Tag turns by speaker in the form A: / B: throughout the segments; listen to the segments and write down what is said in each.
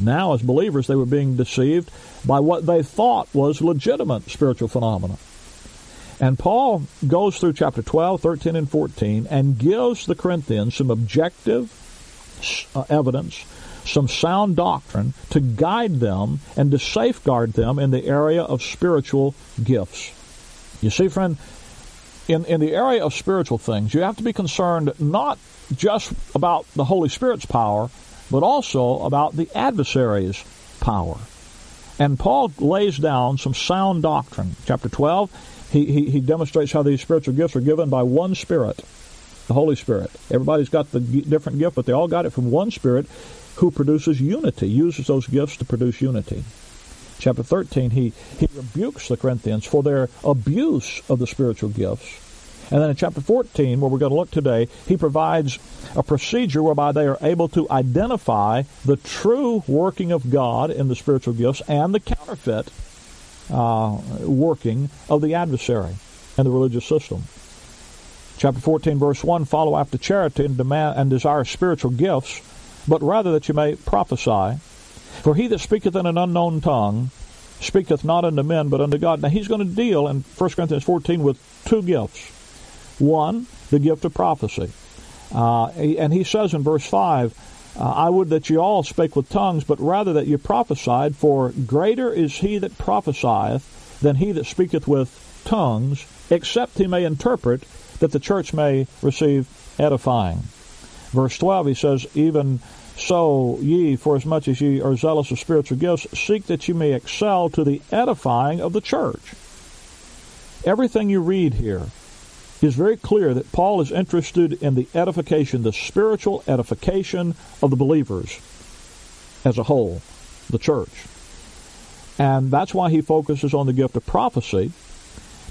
A: Now, as believers, they were being deceived by what they thought was legitimate spiritual phenomena. And Paul goes through chapter 12, 13, and 14 and gives the Corinthians some objective uh, evidence, some sound doctrine to guide them and to safeguard them in the area of spiritual gifts. You see, friend, in, in the area of spiritual things, you have to be concerned not just about the Holy Spirit's power, but also about the adversary's power. And Paul lays down some sound doctrine. Chapter 12, he, he, he demonstrates how these spiritual gifts are given by one Spirit, the Holy Spirit. Everybody's got the different gift, but they all got it from one Spirit who produces unity, uses those gifts to produce unity. Chapter 13, he, he rebukes the Corinthians for their abuse of the spiritual gifts and then in chapter 14, where we're going to look today, he provides a procedure whereby they are able to identify the true working of God in the spiritual gifts and the counterfeit uh, working of the adversary and the religious system. Chapter 14, verse 1 Follow after charity and, demand, and desire spiritual gifts, but rather that you may prophesy. For he that speaketh in an unknown tongue speaketh not unto men, but unto God. Now he's going to deal in 1 Corinthians 14 with two gifts one, the gift of prophecy. Uh, and he says in verse 5, uh, I would that ye all spake with tongues, but rather that ye prophesied, for greater is he that prophesieth than he that speaketh with tongues, except he may interpret, that the church may receive edifying. Verse 12, he says, Even so ye, for as much as ye are zealous of spiritual gifts, seek that ye may excel to the edifying of the church. Everything you read here is very clear that Paul is interested in the edification, the spiritual edification of the believers as a whole, the church. And that's why he focuses on the gift of prophecy,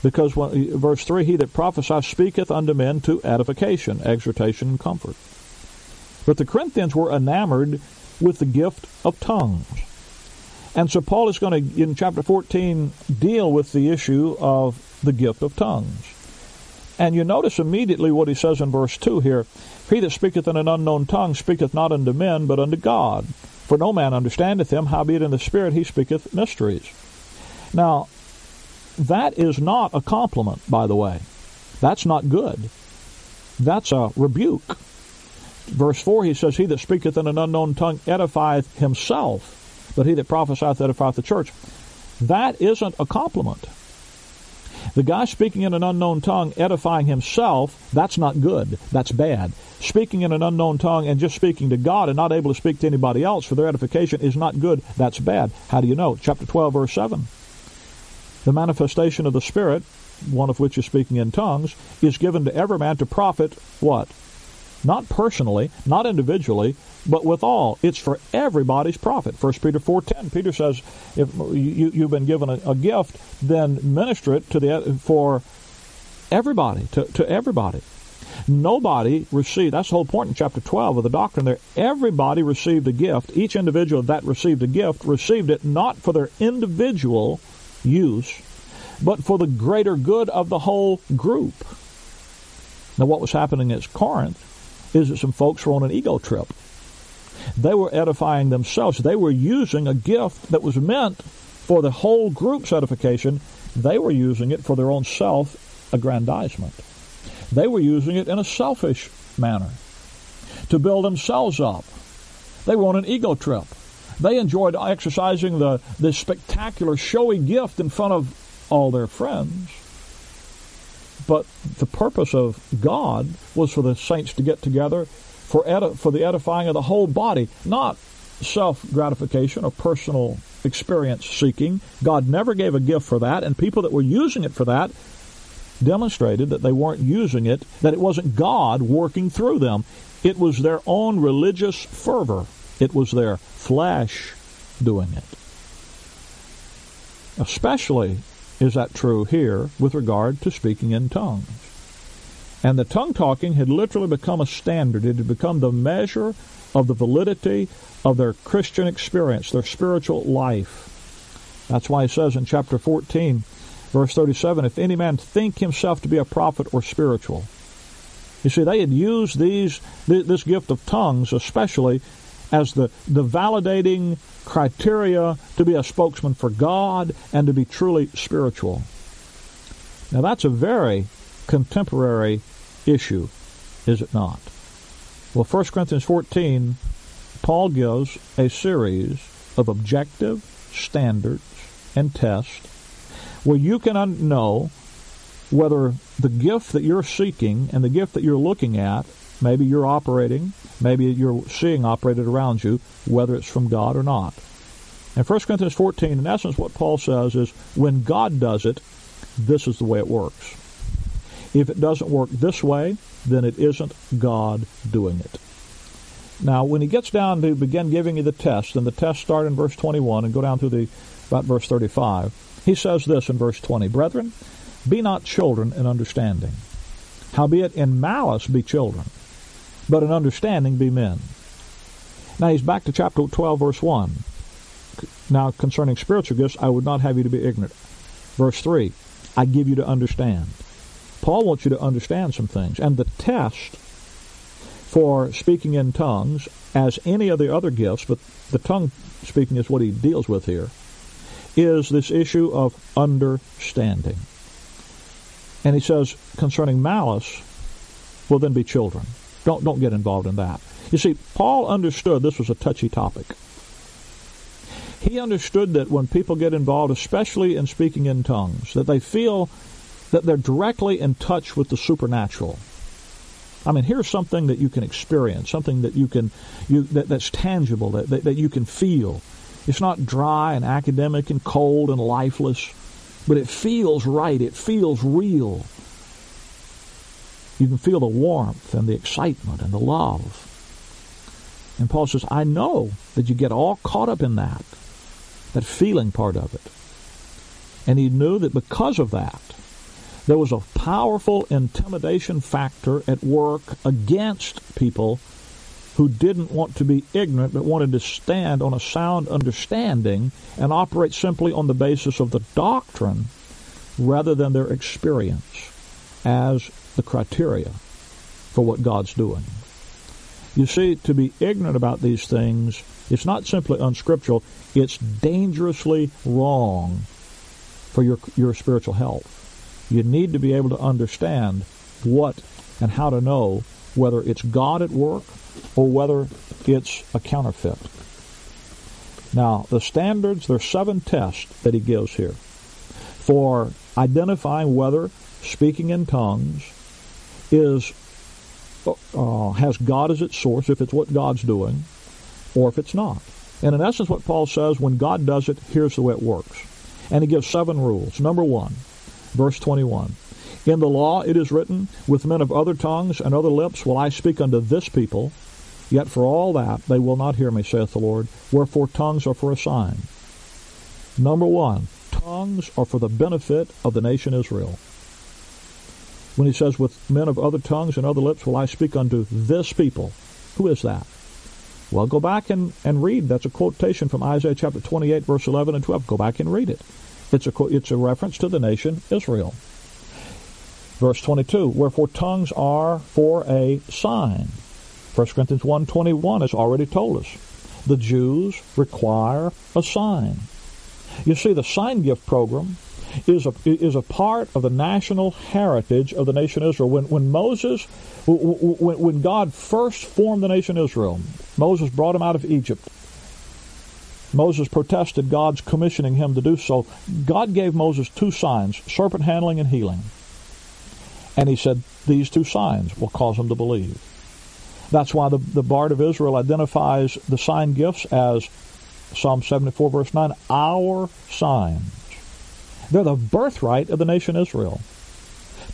A: because when, verse 3 He that prophesies speaketh unto men to edification, exhortation, and comfort. But the Corinthians were enamored with the gift of tongues. And so Paul is going to, in chapter 14, deal with the issue of the gift of tongues. And you notice immediately what he says in verse 2 here He that speaketh in an unknown tongue speaketh not unto men, but unto God. For no man understandeth him, howbeit in the Spirit he speaketh mysteries. Now, that is not a compliment, by the way. That's not good. That's a rebuke. Verse 4, he says, He that speaketh in an unknown tongue edifieth himself, but he that prophesieth edifieth the church. That isn't a compliment. The guy speaking in an unknown tongue, edifying himself, that's not good. That's bad. Speaking in an unknown tongue and just speaking to God and not able to speak to anybody else for their edification is not good. That's bad. How do you know? Chapter 12, verse 7. The manifestation of the Spirit, one of which is speaking in tongues, is given to every man to profit what? Not personally, not individually, but with all. It's for everybody's profit. 1 Peter 4.10, Peter says, if you, you've been given a, a gift, then minister it to the for everybody, to, to everybody. Nobody received, that's the whole point in chapter 12 of the doctrine there. Everybody received a gift. Each individual that received a gift received it not for their individual use, but for the greater good of the whole group. Now, what was happening at Corinth is that some folks were on an ego trip. They were edifying themselves. They were using a gift that was meant for the whole group's edification. They were using it for their own self aggrandizement. They were using it in a selfish manner to build themselves up. They were on an ego trip. They enjoyed exercising the, the spectacular, showy gift in front of all their friends. But the purpose of God was for the saints to get together for, edi- for the edifying of the whole body, not self gratification or personal experience seeking. God never gave a gift for that, and people that were using it for that demonstrated that they weren't using it, that it wasn't God working through them. It was their own religious fervor It was their flesh doing it. Especially is that true here with regard to speaking in tongues. And the tongue talking had literally become a standard. It had become the measure of the validity of their Christian experience, their spiritual life. That's why he says in chapter 14, verse 37, if any man think himself to be a prophet or spiritual. You see, they had used these this gift of tongues especially as the, the validating criteria to be a spokesman for God and to be truly spiritual. Now that's a very contemporary issue, is it not? Well, 1 Corinthians 14, Paul gives a series of objective standards and tests where you can know whether the gift that you're seeking and the gift that you're looking at, maybe you're operating, maybe you're seeing operated around you, whether it's from God or not. And 1 Corinthians 14, in essence, what Paul says is when God does it, this is the way it works. If it doesn't work this way, then it isn't God doing it. Now, when he gets down to begin giving you the test, and the test start in verse 21 and go down through the about verse 35, he says this in verse 20, Brethren, be not children in understanding. Howbeit in malice be children, but in understanding be men. Now he's back to chapter 12, verse 1. Now concerning spiritual gifts, I would not have you to be ignorant. Verse 3, I give you to understand. Paul wants you to understand some things. And the test for speaking in tongues, as any of the other gifts, but the tongue speaking is what he deals with here, is this issue of understanding. And he says, concerning malice, will then be children. Don't, don't get involved in that. You see, Paul understood this was a touchy topic. He understood that when people get involved, especially in speaking in tongues, that they feel that they're directly in touch with the supernatural. I mean, here's something that you can experience, something that you can, you, that, that's tangible, that, that, that you can feel. It's not dry and academic and cold and lifeless but it feels right. It feels real. You can feel the warmth and the excitement and the love. And Paul says, I know that you get all caught up in that, that feeling part of it. And he knew that because of that, there was a powerful intimidation factor at work against people who didn't want to be ignorant but wanted to stand on a sound understanding and operate simply on the basis of the doctrine rather than their experience as the criteria for what God's doing. You see, to be ignorant about these things, it's not simply unscriptural, it's dangerously wrong for your, your spiritual health. You need to be able to understand what and how to know whether it's God at work or whether it's a counterfeit. Now, the standards, there's seven tests that he gives here for identifying whether speaking in tongues is uh, has God as its source, if it's what God's doing, or if it's not. And in essence, what Paul says, when God does it, here's the way it works. And he gives seven rules. Number one, verse 21. In the law it is written, With men of other tongues and other lips will I speak unto this people, Yet for all that they will not hear me, saith the Lord. Wherefore tongues are for a sign. Number one, tongues are for the benefit of the nation Israel. When he says, With men of other tongues and other lips will I speak unto this people, who is that? Well, go back and, and read. That's a quotation from Isaiah chapter 28, verse 11 and 12. Go back and read it. It's a, it's a reference to the nation Israel. Verse 22, Wherefore tongues are for a sign. 1 Corinthians 1.21 has already told us. The Jews require a sign. You see, the sign gift program is a, is a part of the national heritage of the nation Israel. When, when Moses, when, when God first formed the nation Israel, Moses brought him out of Egypt. Moses protested God's commissioning him to do so. God gave Moses two signs, serpent handling and healing. And he said, these two signs will cause him to believe. That's why the, the Bard of Israel identifies the sign gifts as Psalm 74, verse 9, our signs. They're the birthright of the nation Israel.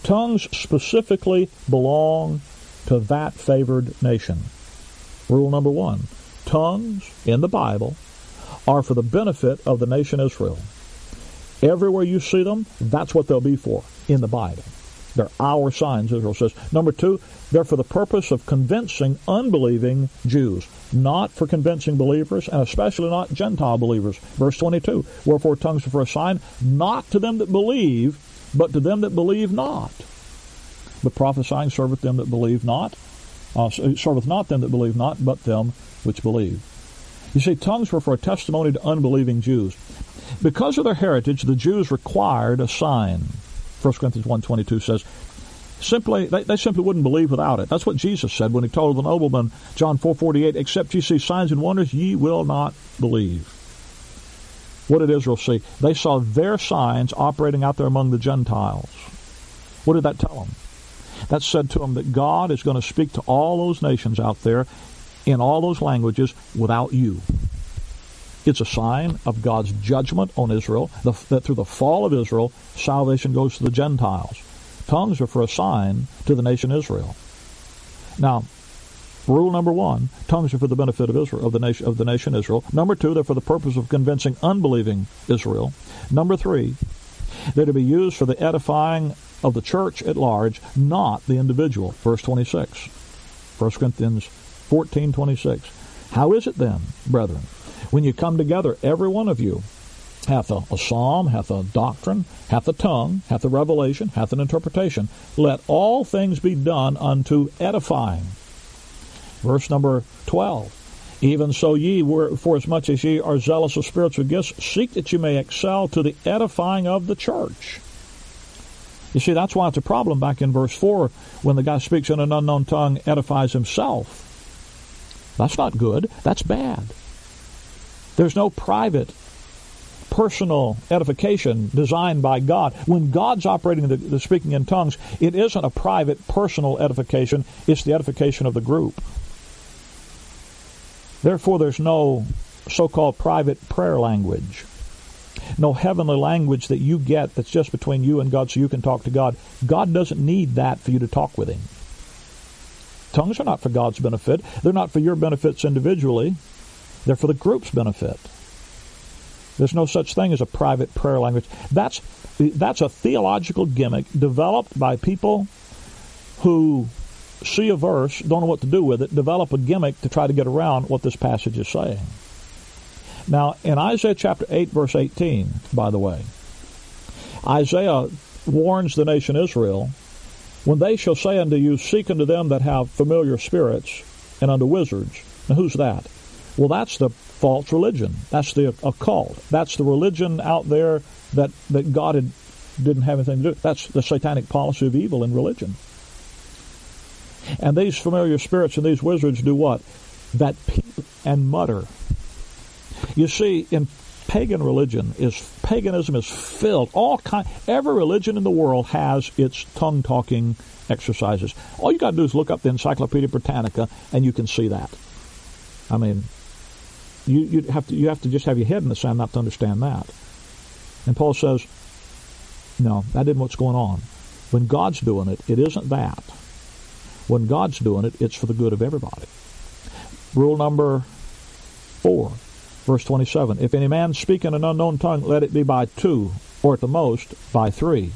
A: Tongues specifically belong to that favored nation. Rule number one tongues in the Bible are for the benefit of the nation Israel. Everywhere you see them, that's what they'll be for in the Bible. They're our signs, Israel says. Number two, they're for the purpose of convincing unbelieving Jews, not for convincing believers, and especially not Gentile believers. Verse 22, Wherefore tongues are for a sign, not to them that believe, but to them that believe not. But prophesying serveth them that believe not, uh, serveth not them that believe not, but them which believe. You see, tongues were for a testimony to unbelieving Jews. Because of their heritage, the Jews required a sign. 1 Corinthians 1.22 says, simply they, they, simply wouldn't believe without it. That's what Jesus said when he told the nobleman, John 4.48, except ye see signs and wonders, ye will not believe. What did Israel see? They saw their signs operating out there among the Gentiles. What did that tell them? That said to them that God is going to speak to all those nations out there in all those languages without you. It's a sign of God's judgment on Israel, that through the fall of Israel, salvation goes to the Gentiles. Tongues are for a sign to the nation Israel. Now, rule number one: tongues are for the benefit of Israel, of the nation of the nation Israel. Number two, they're for the purpose of convincing unbelieving Israel. Number three, they're to be used for the edifying of the church at large, not the individual. Verse 26. 1 Corinthians 14:26. How is it then, brethren? When you come together, every one of you hath a, a, psalm, hath a doctrine, hath a tongue, hath a revelation, hath an interpretation. Let all things be done unto edifying. Verse number 12. Even so ye, for as much as ye are zealous of spiritual gifts, seek that ye may excel to the edifying of the church. You see, that's why it's a problem back in verse 4 when the guy speaks in an unknown tongue, edifies himself. That's not good. That's bad. There's no private, personal edification designed by God. When God's operating the, the speaking in tongues, it isn't a private, personal edification, it's the edification of the group. Therefore, there's no so called private prayer language, no heavenly language that you get that's just between you and God so you can talk to God. God doesn't need that for you to talk with Him. Tongues are not for God's benefit, they're not for your benefits individually. They're for the group's benefit. There's no such thing as a private prayer language. That's that's a theological gimmick developed by people who see a verse, don't know what to do with it, develop a gimmick to try to get around what this passage is saying. Now, in Isaiah chapter 8, verse 18, by the way, Isaiah warns the nation Israel, when they shall say unto you, Seek unto them that have familiar spirits, and unto wizards. Now, who's that? Well, that's the false religion. That's the occult. That's the religion out there that, that God had, didn't have anything to do. That's the satanic policy of evil in religion. And these familiar spirits and these wizards do what? That peep and mutter. You see, in pagan religion is paganism is filled all kind every religion in the world has its tongue talking exercises. All you got to do is look up the Encyclopedia Britannica and you can see that. I mean, you, you have to you have to just have your head in the sand not to understand that. And Paul says, no, that isn't what's going on. When God's doing it, it isn't that. When God's doing it, it's for the good of everybody. Rule number four, verse 27. If any man speak in an unknown tongue, let it be by two, or at the most by three.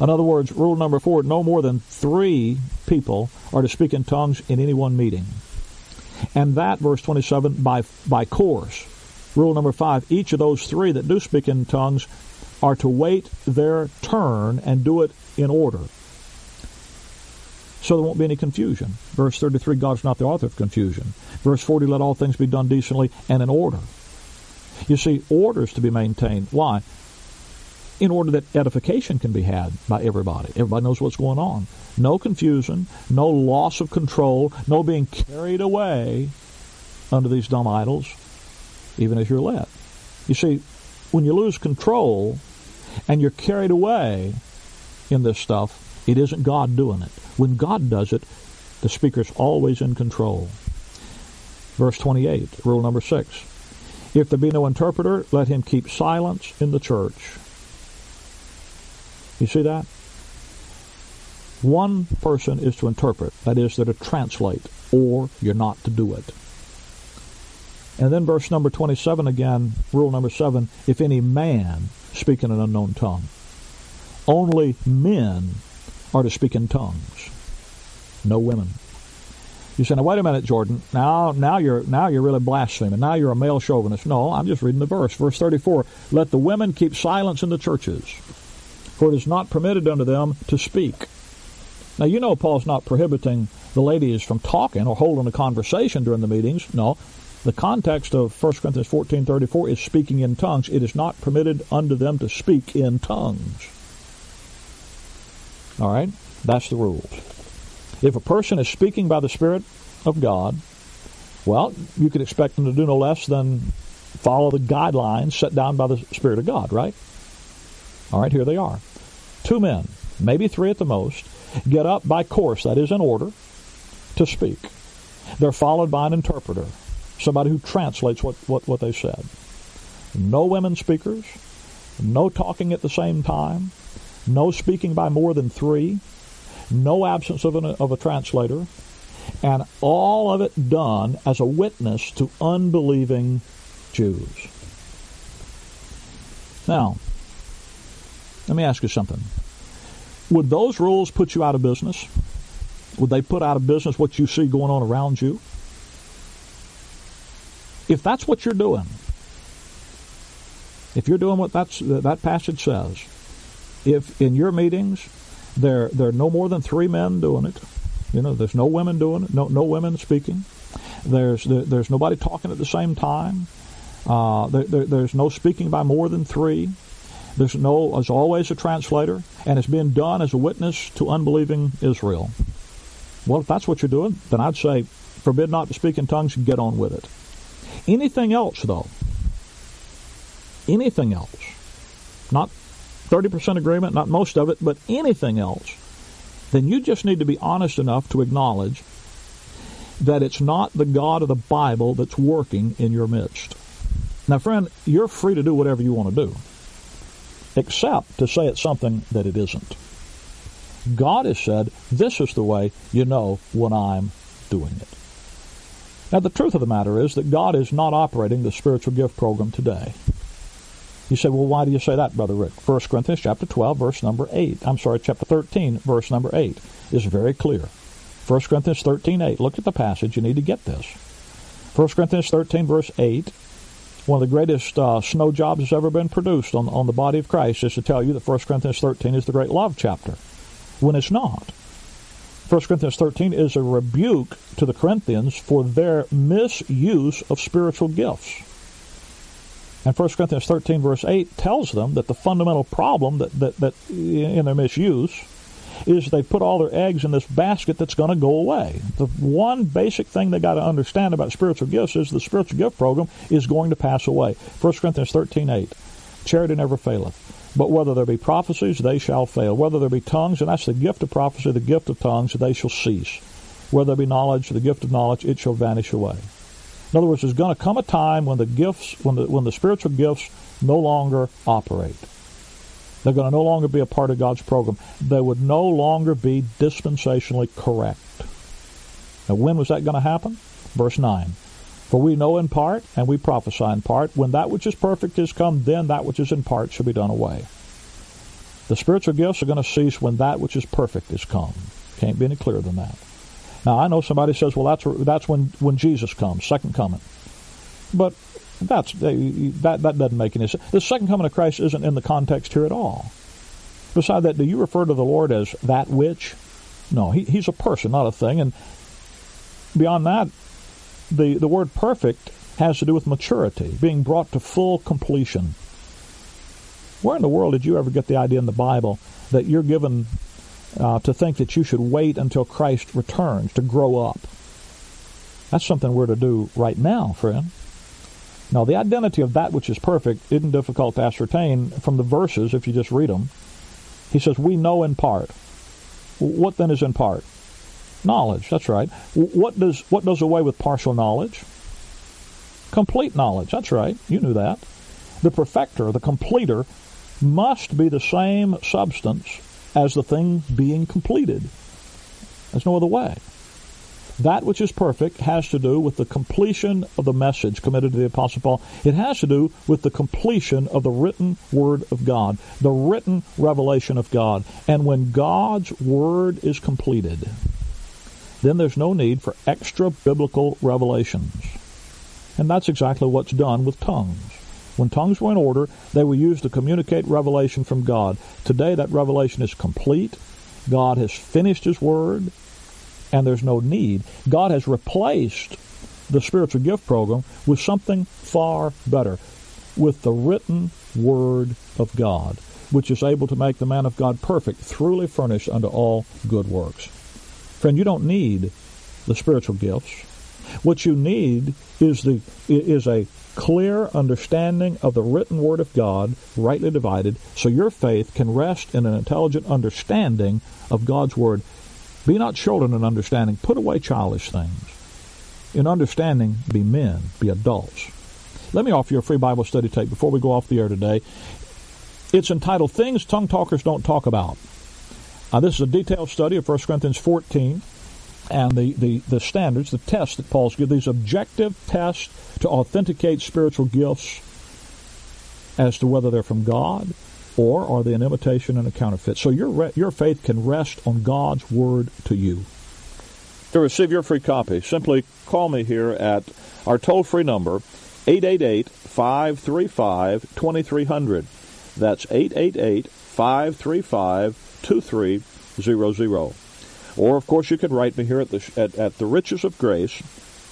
A: In other words, rule number four, no more than three people are to speak in tongues in any one meeting. And that, verse 27, by, by course. Rule number five, each of those three that do speak in tongues are to wait their turn and do it in order. So there won't be any confusion. Verse 33, God is not the author of confusion. Verse 40, let all things be done decently and in order. You see, order is to be maintained. Why? in order that edification can be had by everybody. Everybody knows what's going on. No confusion, no loss of control, no being carried away under these dumb idols, even as you're led. You see, when you lose control and you're carried away in this stuff, it isn't God doing it. When God does it, the speaker's always in control. Verse 28, rule number 6. If there be no interpreter, let him keep silence in the church. You see that? One person is to interpret, that is, they're to translate, or you're not to do it. And then verse number 27 again, rule number 7, if any man speak in an unknown tongue. Only men are to speak in tongues, no women. You say, now wait a minute, Jordan. Now, now you're now you're really blaspheming. Now you're a male chauvinist. No, I'm just reading the verse. Verse 34: Let the women keep silence in the churches, for it is not permitted unto them to speak. Now you know Paul's not prohibiting the ladies from talking or holding a conversation during the meetings. No, the context of 1 Corinthians 14:34 is speaking in tongues. It is not permitted unto them to speak in tongues. All right, that's the rules. If a person is speaking by the Spirit of God, well, you could expect them to do no less than follow the guidelines set down by the Spirit of God, right? All right, here they are. Two men, maybe three at the most, get up by course, that is in order, to speak. They're followed by an interpreter, somebody who translates what, what, what they said. No women speakers, no talking at the same time, no speaking by more than three, no absence of, an, of a translator, and all of it done as a witness to unbelieving Jews. Now, let me ask you something. Would those rules put you out of business? Would they put out of business what you see going on around you? If that's what you're doing, if you're doing what that's, that passage says, if in your meetings there, there are no more than three men doing it. You know, there's no women doing it. No, no women speaking. There's there, there's nobody talking at the same time. Uh, there, there, there's no speaking by more than three. There's no, there's always a translator, and it's being done as a witness to unbelieving Israel. Well, if that's what you're doing, then I'd say, forbid not to speak in tongues and get on with it. Anything else, though, anything else, not 30% agreement, not most of it, but anything else, then you just need to be honest enough to acknowledge that it's not the God of the Bible that's working in your midst. Now, friend, you're free to do whatever you want to do, except to say it's something that it isn't. God has said, this is the way you know when I'm doing it. Now, the truth of the matter is that God is not operating the spiritual gift program today. You say, well, why do you say that, Brother Rick? 1 Corinthians chapter 12, verse number 8. I'm sorry, chapter 13, verse number 8 is very clear. 1 Corinthians 13, 8. Look at the passage. You need to get this. 1 Corinthians 13, verse 8. One of the greatest uh, snow jobs that's ever been produced on, on the body of Christ is to tell you that 1 Corinthians 13 is the great love chapter, when it's not. 1 Corinthians 13 is a rebuke to the Corinthians for their misuse of spiritual gifts. And 1 Corinthians 13, verse 8, tells them that the fundamental problem that, that, that in their misuse is they put all their eggs in this basket that's going to go away. The one basic thing they got to understand about spiritual gifts is the spiritual gift program is going to pass away. 1 Corinthians 13, 8. Charity never faileth. But whether there be prophecies, they shall fail. Whether there be tongues, and that's the gift of prophecy, the gift of tongues, they shall cease. Whether there be knowledge, the gift of knowledge, it shall vanish away. In other words, there's going to come a time when the gifts, when the when the spiritual gifts no longer operate. They're going to no longer be a part of God's program. They would no longer be dispensationally correct. Now, when was that going to happen? Verse 9. For we know in part, and we prophesy in part. When that which is perfect is come, then that which is in part shall be done away. The spiritual gifts are going to cease when that which is perfect is come. Can't be any clearer than that. Now I know somebody says, well, that's that's when when Jesus comes, second coming. But that's that that doesn't make any sense. The second coming of Christ isn't in the context here at all. Beside that, do you refer to the Lord as that which? No, he, he's a person, not a thing. And beyond that, the, the word perfect has to do with maturity, being brought to full completion. Where in the world did you ever get the idea in the Bible that you're given uh, to think that you should wait until Christ returns to grow up. That's something we're to do right now, friend. Now, the identity of that which is perfect isn't difficult to ascertain from the verses if you just read them. He says, We know in part. What then is in part? Knowledge, that's right. What does, what does away with partial knowledge? Complete knowledge, that's right. You knew that. The perfecter, the completer, must be the same substance as the thing being completed. There's no other way. That which is perfect has to do with the completion of the message committed to the Apostle Paul. It has to do with the completion of the written Word of God, the written revelation of God. And when God's Word is completed, then there's no need for extra biblical revelations. And that's exactly what's done with tongues. When tongues were in order, they were used to communicate revelation from God. Today, that revelation is complete. God has finished His Word, and there's no need. God has replaced the spiritual gift program with something far better, with the written Word of God, which is able to make the man of God perfect, truly furnished unto all good works. Friend, you don't need the spiritual gifts. What you need is the is a clear understanding of the written word of God, rightly divided, so your faith can rest in an intelligent understanding of God's word. Be not children in understanding. Put away childish things. In understanding, be men, be adults. Let me offer you a free Bible study tape before we go off the air today. It's entitled Things Tongue Talkers Don't Talk About. Uh, this is a detailed study of 1 Corinthians 14 and the, the, the standards, the tests that Paul's given, these objective tests to authenticate spiritual gifts as to whether they're from God or are they an imitation and a counterfeit. So your, re- your faith can rest on God's word to you. To receive your free copy, simply call me here at our toll-free number, 888-535-2300. That's 888-535-2300. Or, of course, you can write me here at the, at, at the Riches of Grace,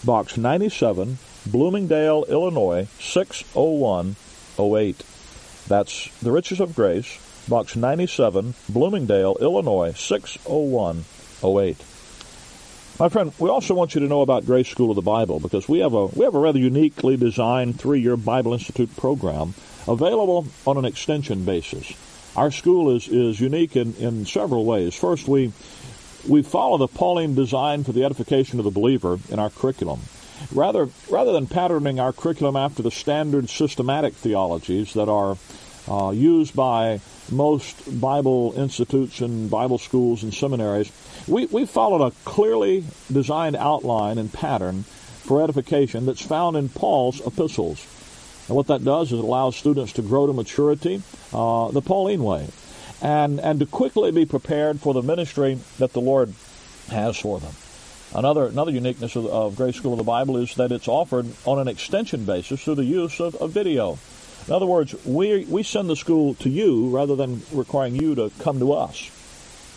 A: Box 97, Bloomingdale, Illinois, 60108. That's the Riches of Grace, Box 97, Bloomingdale, Illinois, 60108. My friend, we also want you to know about Grace School of the Bible because we have a we have a rather uniquely designed three-year Bible Institute program available on an extension basis. Our school is, is unique in, in several ways. First, we we follow the Pauline design for the edification of the believer in our curriculum. Rather, rather than patterning our curriculum after the standard systematic theologies that are uh, used by most Bible institutes and Bible schools and seminaries, we, we followed a clearly designed outline and pattern for edification that's found in Paul's epistles. And what that does is it allows students to grow to maturity uh, the Pauline way and, and to quickly be prepared for the ministry that the Lord has for them. Another, another uniqueness of, of Grace School of the Bible is that it's offered on an extension basis through the use of, of video. In other words, we, we send the school to you rather than requiring you to come to us.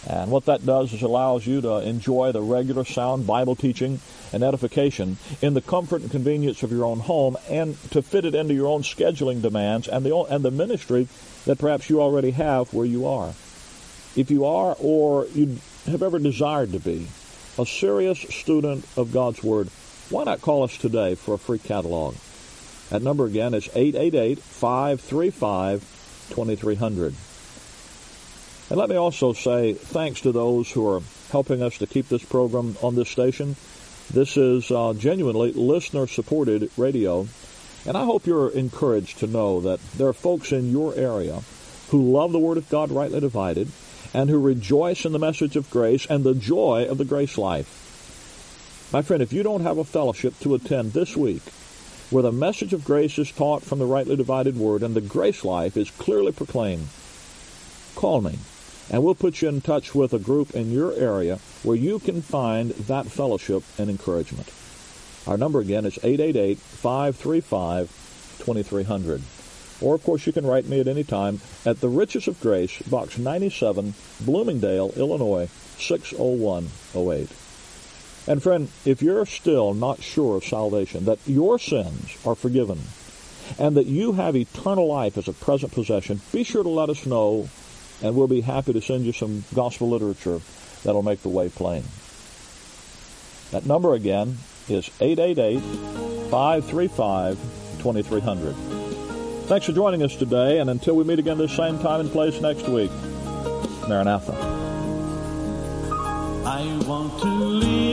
A: And what that does is allows you to enjoy the regular sound Bible teaching and edification in the comfort and convenience of your own home and to fit it into your own scheduling demands and the, and the ministry that perhaps you already have where you are. If you are or you have ever desired to be a serious student of God's Word, why not call us today for a free catalog? That number again is 888-535-2300. And let me also say thanks to those who are helping us to keep this program on this station. This is uh, genuinely listener-supported radio, and I hope you're encouraged to know that there are folks in your area who love the Word of God rightly divided and who rejoice in the message of grace and the joy of the grace life. My friend, if you don't have a fellowship to attend this week where the message of grace is taught from the rightly divided Word and the grace life is clearly proclaimed, call me and we'll put you in touch with a group in your area where you can find that fellowship and encouragement. Our number again is 888-535-2300. Or, of course, you can write me at any time at The Riches of Grace, Box 97, Bloomingdale, Illinois, 60108. And friend, if you're still not sure of salvation, that your sins are forgiven, and that you have eternal life as a present possession, be sure to let us know, and we'll be happy to send you some gospel literature that'll make the way plain. That number again is 888 535 2300. Thanks for joining us today, and until we meet again this same time and place next week, Maranatha.
B: I want to live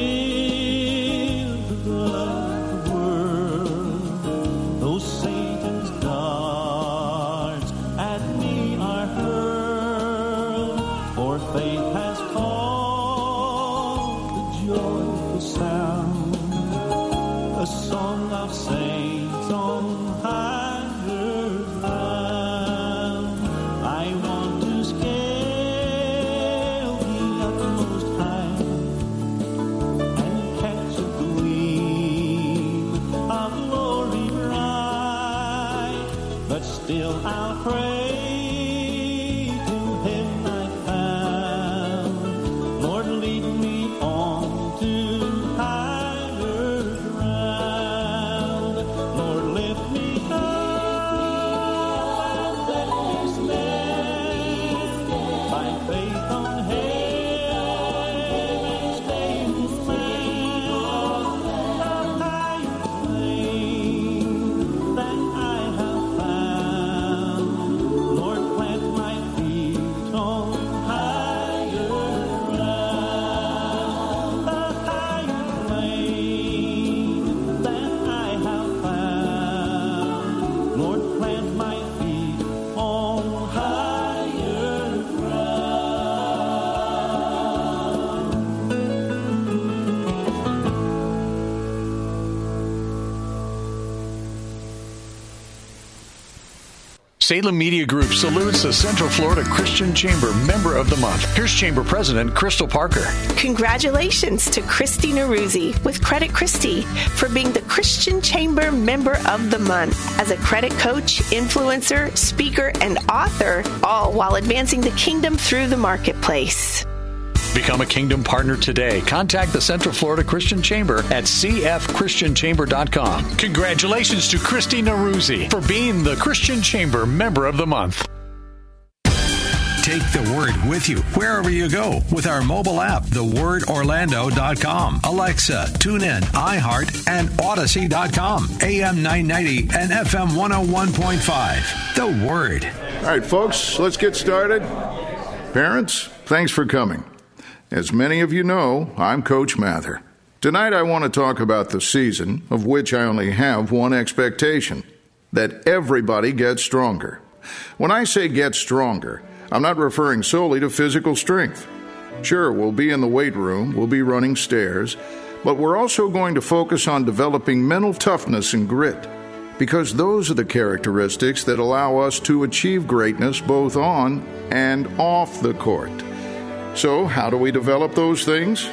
C: Salem Media Group salutes the Central Florida Christian Chamber Member of the Month. Here's Chamber President Crystal Parker.
D: Congratulations to Christy Naruzzi with Credit Christie for being the Christian Chamber Member of the Month as a credit coach, influencer, speaker, and author, all while advancing the kingdom through the marketplace.
C: Become a Kingdom partner today. Contact the Central Florida Christian Chamber at cfchristianchamber.com. Congratulations to Christy Naruzzi for being the Christian Chamber Member of the Month.
E: Take the word with you wherever you go with our mobile app, thewordorlando.com. Alexa, tune in, iHeart, and Audacy.com. AM 990 and FM 101.5. The Word.
F: All right, folks, let's get started. Parents, thanks for coming. As many of you know, I'm Coach Mather. Tonight I want to talk about the season, of which I only have one expectation that everybody gets stronger. When I say get stronger, I'm not referring solely to physical strength. Sure, we'll be in the weight room, we'll be running stairs, but we're also going to focus on developing mental toughness and grit because those are the characteristics that allow us to achieve greatness both on and off the court. So, how do we develop those things?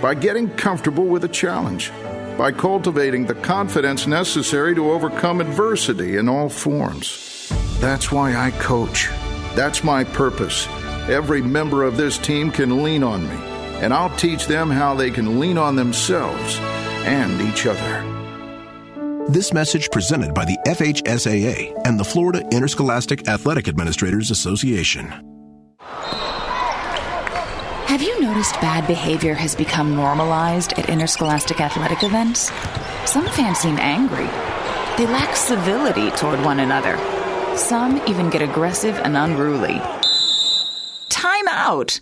F: By getting comfortable with a challenge, by cultivating the confidence necessary to overcome adversity in all forms. That's why I coach. That's my purpose. Every member of this team can lean on me, and I'll teach them how they can lean on themselves and each other.
G: This message presented by the FHSAA and the Florida Interscholastic Athletic Administrators Association.
H: Have you noticed bad behavior has become normalized at interscholastic athletic events? Some fans seem angry. They lack civility toward one another. Some even get aggressive and unruly. Time out!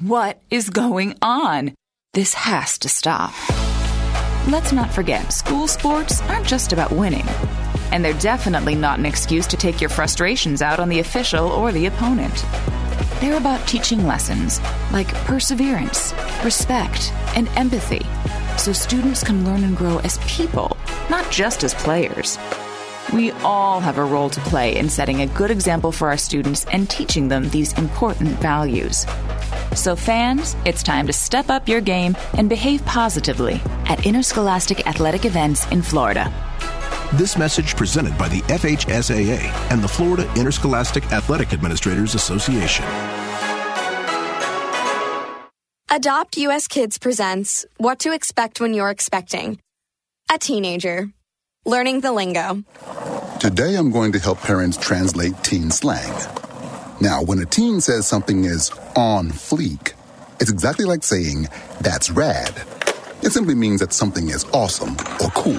H: What is going on? This has to stop. Let's not forget, school sports aren't just about winning. And they're definitely not an excuse to take your frustrations out on the official or the opponent. They're about teaching lessons like perseverance, respect, and empathy so students can learn and grow as people, not just as players. We all have a role to play in setting a good example for our students and teaching them these important values. So, fans, it's time to step up your game and behave positively at interscholastic athletic events in Florida.
G: This message presented by the FHSAA and the Florida Interscholastic Athletic Administrators Association.
I: Adopt US Kids presents What to Expect When You're Expecting. A teenager. Learning the lingo.
J: Today I'm going to help parents translate teen slang. Now, when a teen says something is on fleek, it's exactly like saying, that's rad. It simply means that something is awesome or cool.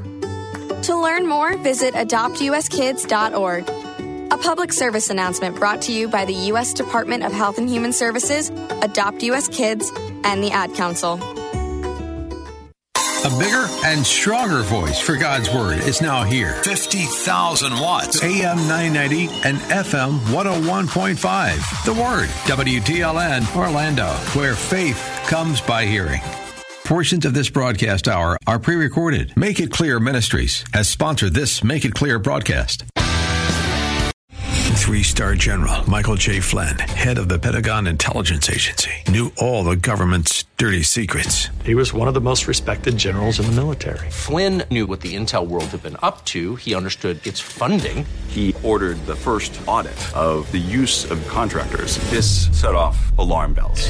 I: To learn more, visit adoptuskids.org. A public service announcement brought to you by the U.S. Department of Health and Human Services, Adopt U.S. Kids, and the Ad Council.
E: A bigger and stronger voice for God's Word is now here. 50,000 watts. AM 990 and FM 101.5. The Word. WTLN Orlando, where faith comes by hearing. Portions of this broadcast hour are pre recorded. Make It Clear Ministries has sponsored this Make It Clear broadcast. Three star general Michael J. Flynn, head of the Pentagon Intelligence Agency, knew all the government's dirty secrets.
K: He was one of the most respected generals in the military.
L: Flynn knew what the intel world had been up to. He understood its funding.
M: He ordered the first audit of the use of contractors. This set off alarm bells.